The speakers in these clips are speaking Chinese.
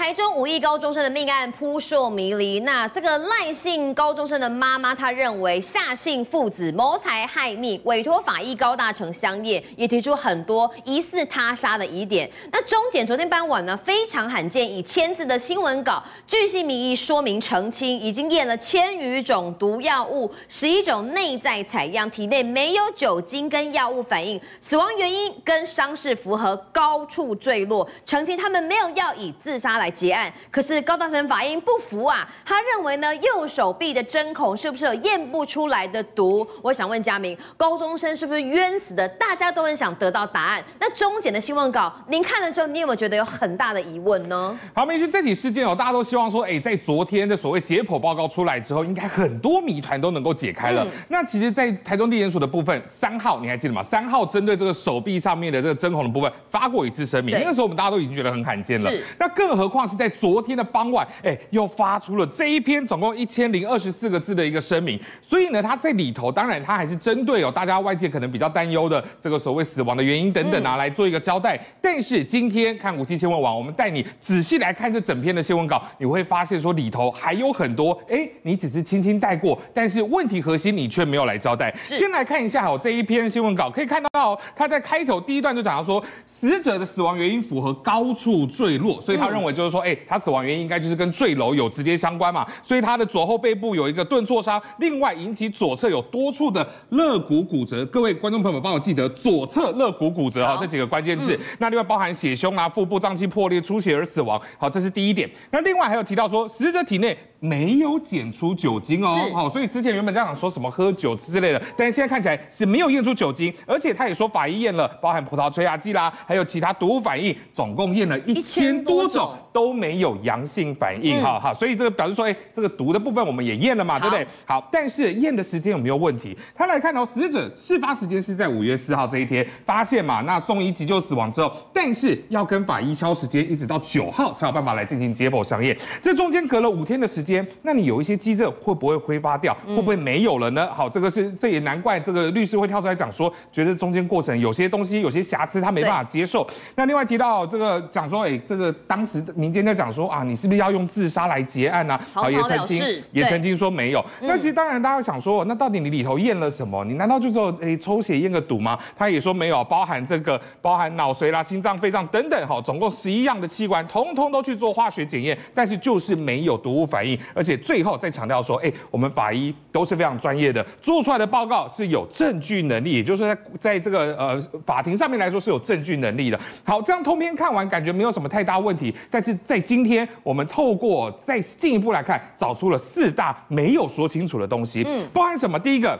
台中五亿高中生的命案扑朔迷离。那这个赖姓高中生的妈妈，她认为夏姓父子谋财害命，委托法医高大成相验，也提出很多疑似他杀的疑点。那中检昨天傍晚呢，非常罕见以签字的新闻稿，巨细靡遗说明澄清，已经验了千余种毒药物，十一种内在采样，体内没有酒精跟药物反应，死亡原因跟伤势符合，高处坠落，澄清他们没有要以自杀来结案，可是高大成法医不服啊，他认为呢，右手臂的针孔是不是有验不出来的毒？我想问嘉明，高中生是不是冤死的？大家都很想得到答案。那中检的新闻稿，您看了之后，你有没有觉得有很大的疑问呢？好，明君，这起事件哦，大家都希望说，哎，在昨天的所谓解剖报告出来之后，应该很多谜团都能够解开了。嗯、那其实，在台中地检署的部分，三号你还记得吗？三号针对这个手臂上面的这个针孔的部分发过一次声明，那个时候我们大家都已经觉得很罕见了。那更何况是在昨天的傍晚，哎，又发出了这一篇总共一千零二十四个字的一个声明。所以呢，他这里头当然他还是针对哦大家外界可能比较担忧的这个所谓死亡的原因等等啊来做一个交代。但是今天看五七新闻网，我们带你仔细来看这整篇的新闻稿，你会发现说里头还有很多哎，你只是轻轻带过，但是问题核心你却没有来交代。先来看一下哦这一篇新闻稿，可以看到他在开头第一段就讲到说。死者的死亡原因符合高处坠落，所以他认为就是说，哎、欸，他死亡原因应该就是跟坠楼有直接相关嘛。所以他的左后背部有一个钝挫伤，另外引起左侧有多处的肋骨骨折。各位观众朋友们，帮我记得左侧肋骨骨折啊，这几个关键字。那另外包含血胸啊、腹部脏器破裂、出血而死亡。好，这是第一点。那另外还有提到说，死者体内。没有检出酒精哦，好，所以之前原本家长说什么喝酒之类的，但是现在看起来是没有验出酒精，而且他也说法医验了，包含葡萄催芽剂啦，还有其他毒物反应，总共验了一千多种都没有阳性反应，哈哈，所以这个表示说，哎，这个毒的部分我们也验了嘛，对不对？好，但是验的时间有没有问题？他来看到死者事发时间是在五月四号这一天发现嘛，那送医急救死亡之后，但是要跟法医敲时间，一直到九号才有办法来进行解剖相验，这中间隔了五天的时间。那你有一些迹证会不会挥发掉？会不会没有了呢？好，这个是这也难怪这个律师会跳出来讲说，觉得中间过程有些东西有些瑕疵，他没办法接受。那另外提到这个讲说，哎，这个当时民间在讲说啊，你是不是要用自杀来结案啊？好，也曾经也曾经说没有。那其实当然大家想说，那到底你里头验了什么？你难道就只有哎抽血验个毒吗？他也说没有，包含这个包含脑髓啦、心脏、肺脏等等，哈，总共十一样的器官，通通都去做化学检验，但是就是没有毒物反应，而且。最后再强调说，哎，我们法医都是非常专业的，做出来的报告是有证据能力，也就是在在这个呃法庭上面来说是有证据能力的。好，这样通篇看完，感觉没有什么太大问题。但是在今天，我们透过再进一步来看，找出了四大没有说清楚的东西，嗯，包含什么？第一个。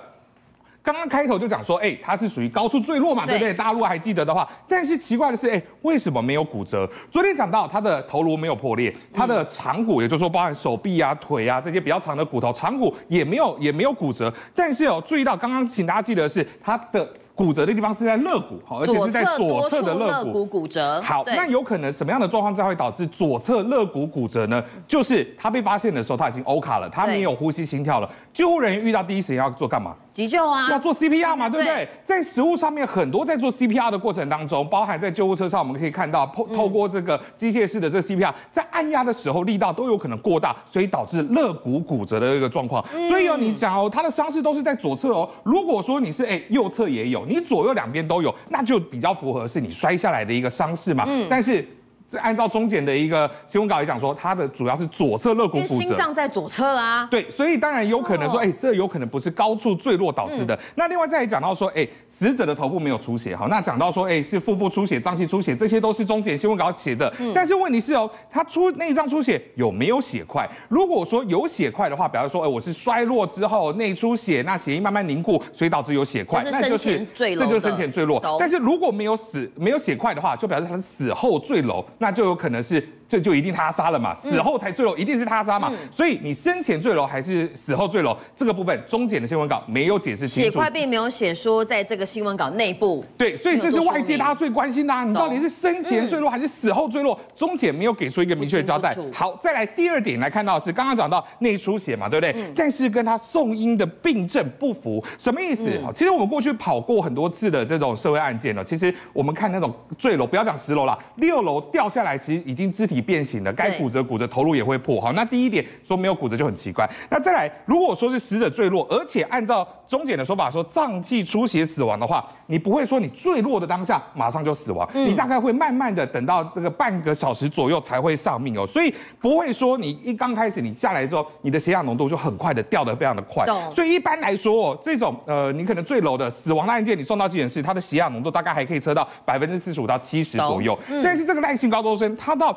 刚刚开头就讲说，哎，它是属于高处坠落嘛，对不对？大家如果还记得的话，但是奇怪的是，哎，为什么没有骨折？昨天讲到它的头颅没有破裂，它的长骨，也就是说包含手臂啊、腿啊这些比较长的骨头，长骨也没有也没有骨折。但是哦，注意到刚刚请大家记得的是它的。骨折的地方是在肋骨，好，而且是在左侧的肋骨骨折。好，那有可能什么样的状况才会导致左侧肋骨骨折呢？就是他被发现的时候，他已经欧卡了，他没有呼吸心跳了。救护人员遇到第一时间要做干嘛？急救啊，要做 CPR 嘛，对不对？在实物上面，很多在做 CPR 的过程当中，包含在救护车上，我们可以看到透透过这个机械式的这个 CPR，在按压的时候力道都有可能过大，所以导致肋骨骨折的一个状况。所以哦，你想哦，他的伤势都是在左侧哦。如果说你是哎右侧也有。你左右两边都有，那就比较符合是你摔下来的一个伤势嘛。嗯，但是。这按照中检的一个新闻稿也讲说，它的主要是左侧肋骨骨折，心脏在左侧啊。对，所以当然有可能说，哎、欸，这有可能不是高处坠落导致的。嗯、那另外再讲到说，哎、欸，死者的头部没有出血，好，那讲到说，哎、欸，是腹部出血、脏器出血，这些都是中检新闻稿写的。嗯、但是问题是哦，他出内脏出血有没有血块？如果说有血块的话，表示说，哎、欸，我是摔落之后内出血，那血液慢慢凝固，所以导致有血块，那就是这就是生前坠落。但是如果没有死，没有血块的话，就表示他是死后坠楼，那就有可能是。这就一定他杀了嘛？死后才坠楼，一定是他杀嘛？嗯、所以你生前坠楼还是死后坠楼？这个部分中检的新闻稿没有解释清楚。血块并没有写说在这个新闻稿内部。对，所以这是外界大家最关心的啊！你到底是生前坠落还是死后坠落？嗯、中检没有给出一个明确的交代。好，再来第二点来看到是刚刚讲到内出血嘛，对不对？嗯、但是跟他送医的病症不符，什么意思？嗯、其实我们过去跑过很多次的这种社会案件了，其实我们看那种坠楼，不要讲十楼了，六楼掉下来，其实已经肢体。体变形了，该骨折骨折，头颅也会破。好，那第一点说没有骨折就很奇怪。那再来，如果说是死者坠落，而且按照终检的说法说脏器出血死亡的话，你不会说你坠落的当下马上就死亡，你大概会慢慢的等到这个半个小时左右才会丧命哦。所以不会说你一刚开始你下来之后，你的血氧浓度就很快的掉的非常的快。所以一般来说哦，这种呃你可能坠楼的死亡的案件，你送到急诊室，它的血氧浓度大概还可以测到百分之四十五到七十左右。但是这个赖姓高中生，他到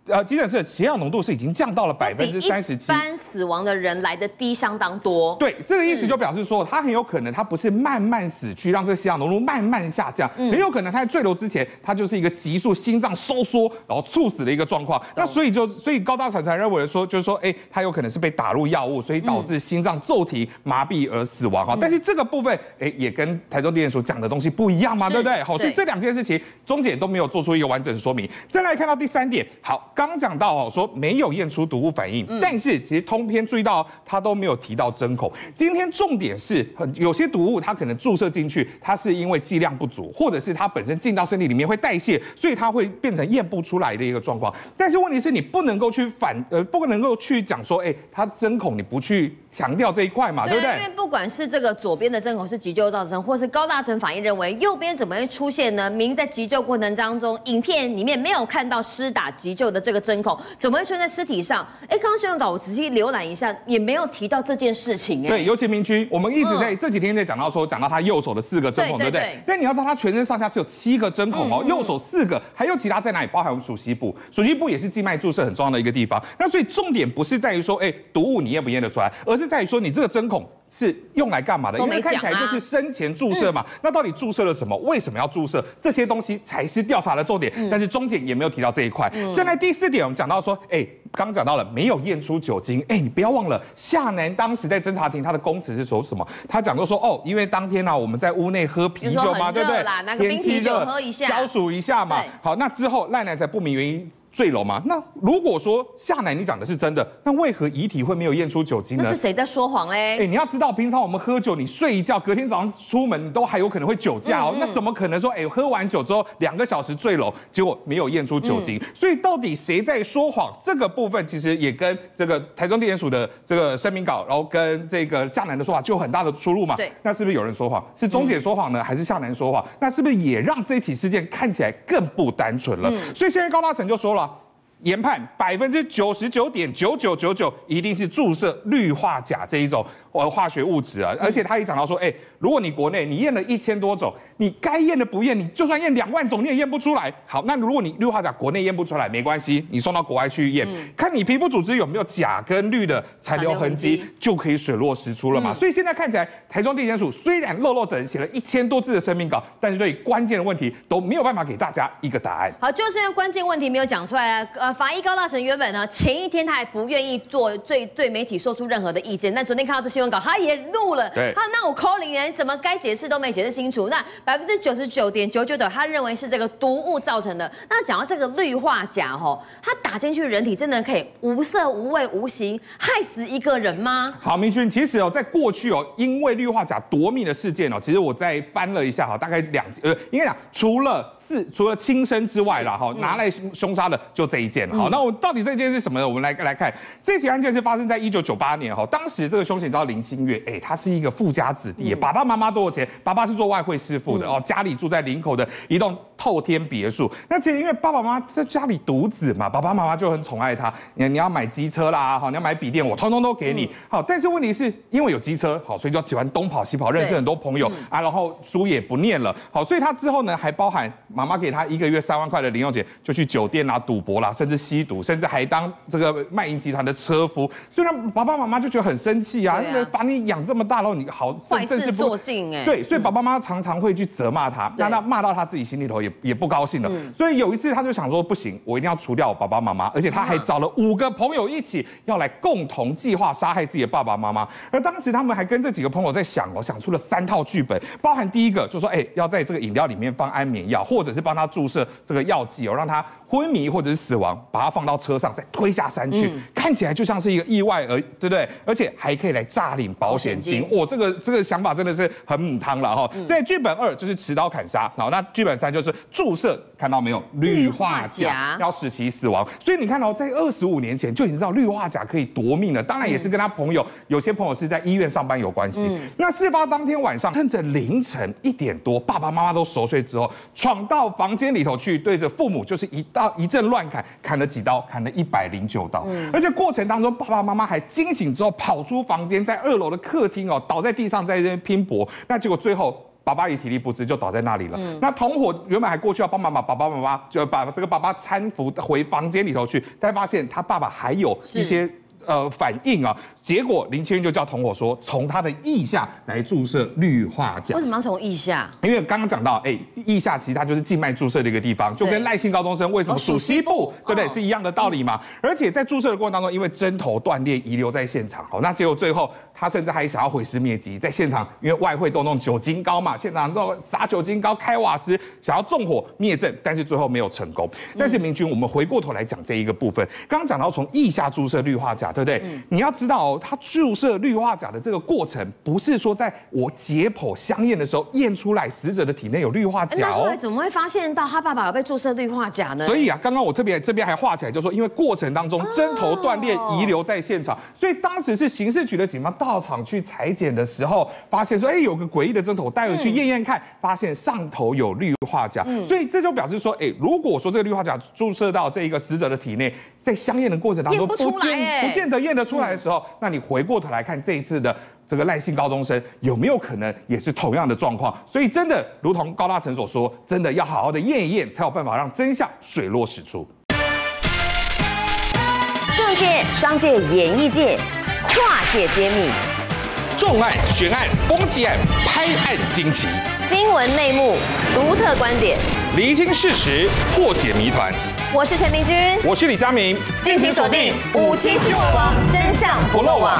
呃急诊室的血氧浓度是已经降到了百分之三十七，一般死亡的人来的低相当多。对，这个意思就表示说，他很有可能他不是慢慢死去，让这个血氧浓度慢慢下降，很有可能他在坠楼之前，他就是一个急速心脏收缩，然后猝死的一个状况。那所以就所以高大才才认为说，就是说，哎，他有可能是被打入药物，所以导致心脏骤停麻痹而死亡哈。但是这个部分，哎，也跟台中地检署讲的东西不一样嘛，对不对？好，所以这两件事情，中检都没有做出一个完整的说明。再来看到第三点，好，刚讲到哦，说没有验出毒物反应，但是其实通篇注意到他都没有提到针孔。今天重点是，有些毒物它可能注射进去，它是因为剂量不足，或者是它本身进到身体里面会代谢，所以它会变成验不出来的一个状况。但是问题是你不能够去反呃，不能够去讲说，哎，它针孔你不去强调这一块嘛，对不对？因为不管是这个左边的针孔是急救造成，或是高大成反应认为右边怎么会出现呢？明在急救过程当中，影片里面没有看到施打急救的这个针孔，怎么会出现在尸体上？哎，刚刚新闻稿我仔细浏览一下，也没有提到这件事情。哎，对，尤其明君，我们一直在、嗯、这几天在讲到说，讲到他右手的四个针孔，对，不对？但你要知道，他全身上下是有七个针孔哦，右手四个，还有其他在哪里？包含我们鼠蹊部，鼠蹊部也是静脉注射很重要的一个地方。那所以重点不是在于说，哎，毒物你验不验得出来，而是在于说你这个针孔。是用来干嘛的？因为看起来就是生前注射嘛。那到底注射了什么？为什么要注射？这些东西才是调查的重点。但是中检也没有提到这一块。再来第四点，我们讲到说，哎，刚讲到了没有验出酒精。哎，你不要忘了，夏楠当时在侦查庭他的供词是说什么？他讲到说，哦，因为当天呢，我们在屋内喝啤酒嘛，对不对？天气热，喝一下，消暑一下嘛。好，那之后赖楠才不明原因。坠楼吗？那如果说夏楠你讲的是真的，那为何遗体会没有验出酒精呢？那是谁在说谎嘞？哎，你要知道，平常我们喝酒，你睡一觉，隔天早上出门，你都还有可能会酒驾哦。嗯嗯，那怎么可能说，哎，喝完酒之后两个小时坠楼，结果没有验出酒精？嗯、所以到底谁在说谎？这个部分其实也跟这个台中地检署的这个声明稿，然后跟这个夏楠的说法就有很大的出入嘛。对，那是不是有人说谎？是钟姐说谎呢，嗯、还是夏楠说谎？那是不是也让这起事件看起来更不单纯了？嗯、所以现在高大成就说了。研判百分之九十九点九九九九一定是注射氯化钾这一种呃化学物质啊，而且他也讲到说，哎，如果你国内你验了一千多种，你该验的不验，你就算验两万种你也验不出来。好，那如果你氯化钾国内验不出来没关系，你送到国外去验，看你皮肤组织有没有钾跟氯的残留痕迹，就可以水落石出了嘛。所以现在看起来，台中地检署虽然漏漏等写了一千多字的声明稿，但是对关键的问题都没有办法给大家一个答案。好，就是因为关键问题没有讲出来啊。呃法医高大成原本呢，前一天他还不愿意做最对媒体说出任何的意见，但昨天看到这新闻稿，他也怒了。对，他那我 calling 人，怎么该解释都没解释清楚。那百分之九十九点九九九，他认为是这个毒物造成的。那讲到这个氯化钾吼，它打进去人体真的可以无色无味无形害死一个人吗？好，明君，其实哦，在过去哦，因为氯化钾夺命的事件哦，其实我再翻了一下哈，大概两呃，应该讲除了。除了轻生之外啦，哈，拿来凶杀的就这一件。好，那我到底这件是什么呢？我们来来看，这起案件是发生在一九九八年，哈，当时这个凶嫌叫林新月，哎，他是一个富家子弟，爸爸妈妈都有钱，爸爸是做外汇师傅的，哦，家里住在林口的一栋透天别墅。那其实因为爸爸妈妈在家里独子嘛，爸爸妈妈就很宠爱他，你你要买机车啦，好，你要买笔电，我通通都给你。好，但是问题是因为有机车，好，所以就喜欢东跑西跑，认识很多朋友啊，然后书也不念了，好，所以他之后呢还包含。妈妈给他一个月三万块的零用钱，就去酒店啦、赌博啦，甚至吸毒，甚至还当这个卖淫集团的车夫。虽然爸爸妈妈就觉得很生气啊，因为把你养这么大，然后你好坏事做尽哎。对，所以爸爸妈妈常常会去责骂他，让他骂到他自己心里头也也不高兴了。所以有一次他就想说，不行，我一定要除掉我爸爸妈妈，而且他还找了五个朋友一起要来共同计划杀害自己的爸爸妈妈。而当时他们还跟这几个朋友在想哦，想出了三套剧本，包含第一个就说，哎，要在这个饮料里面放安眠药，或或者是帮他注射这个药剂哦，让他昏迷或者是死亡，把他放到车上再推下山去，嗯、看起来就像是一个意外而对不对？而且还可以来诈领保险金，哇，这个这个想法真的是很母汤了哈。在剧本二就是持刀砍杀，好，那剧本三就是注射，看到没有？氯化钾要使其死亡。所以你看哦在二十五年前就已经知道氯化钾可以夺命了，当然也是跟他朋友，有些朋友是在医院上班有关系。嗯、那事发当天晚上，趁着凌晨一点多，爸爸妈妈都熟睡之后，闯到房间里头去，对着父母就是一刀一阵乱砍，砍了几刀，砍了一百零九刀。嗯、而且过程当中，爸爸妈妈还惊醒之后跑出房间，在二楼的客厅哦，倒在地上在这边拼搏。那结果最后，爸爸也体力不支，就倒在那里了。嗯、那同伙原本还过去要帮忙把爸爸妈妈就把这个爸爸搀扶回房间里头去，但发现他爸爸还有一些。呃，反应啊，结果林千玉就叫同伙说，从他的腋下来注射氯化钾。为什么要从腋下？因为刚刚讲到，哎、欸，腋下其实它就是静脉注射的一个地方，就跟赖姓高中生为什么属西部，对不对？是一样的道理嘛。而且在注射的过程当中，因为针头断裂遗留在现场，好，那结果最后他甚至还想要毁尸灭迹，在现场，因为外汇都弄酒精膏嘛，现场都撒酒精膏、开瓦斯，想要纵火灭证，但是最后没有成功。但是明君，我们回过头来讲这一个部分，刚刚讲到从腋下注射氯化钾，对不对？嗯、你要。知道哦，他注射氯化钾的这个过程，不是说在我解剖相验的时候验出来死者的体内有氯化钾。那后来怎么会发现到他爸爸有被注射氯化钾呢？所以啊，刚刚我特别这边还画起来，就是说因为过程当中针头断裂遗留在现场，所以当时是刑事局的警方到场去裁剪的时候，发现说，哎，有个诡异的针头，带回去验验看，发现上头有氯化钾。所以这就表示说，哎，如果说这个氯化钾注射到这一个死者的体内，在相验的过程当中不见不见得验得出来的时候，那你回过头来看这一次的这个赖姓高中生有没有可能也是同样的状况？所以真的如同高大成所说，真的要好好的验一验，才有办法让真相水落石出。政界、商界、演艺界跨界揭秘，重案、悬案、攻击案、拍案惊奇，新闻内幕、独特观点，厘清事实，破解谜团。我是陈明君，我是李佳明，敬请锁定《五七新闻网》，真相不漏网。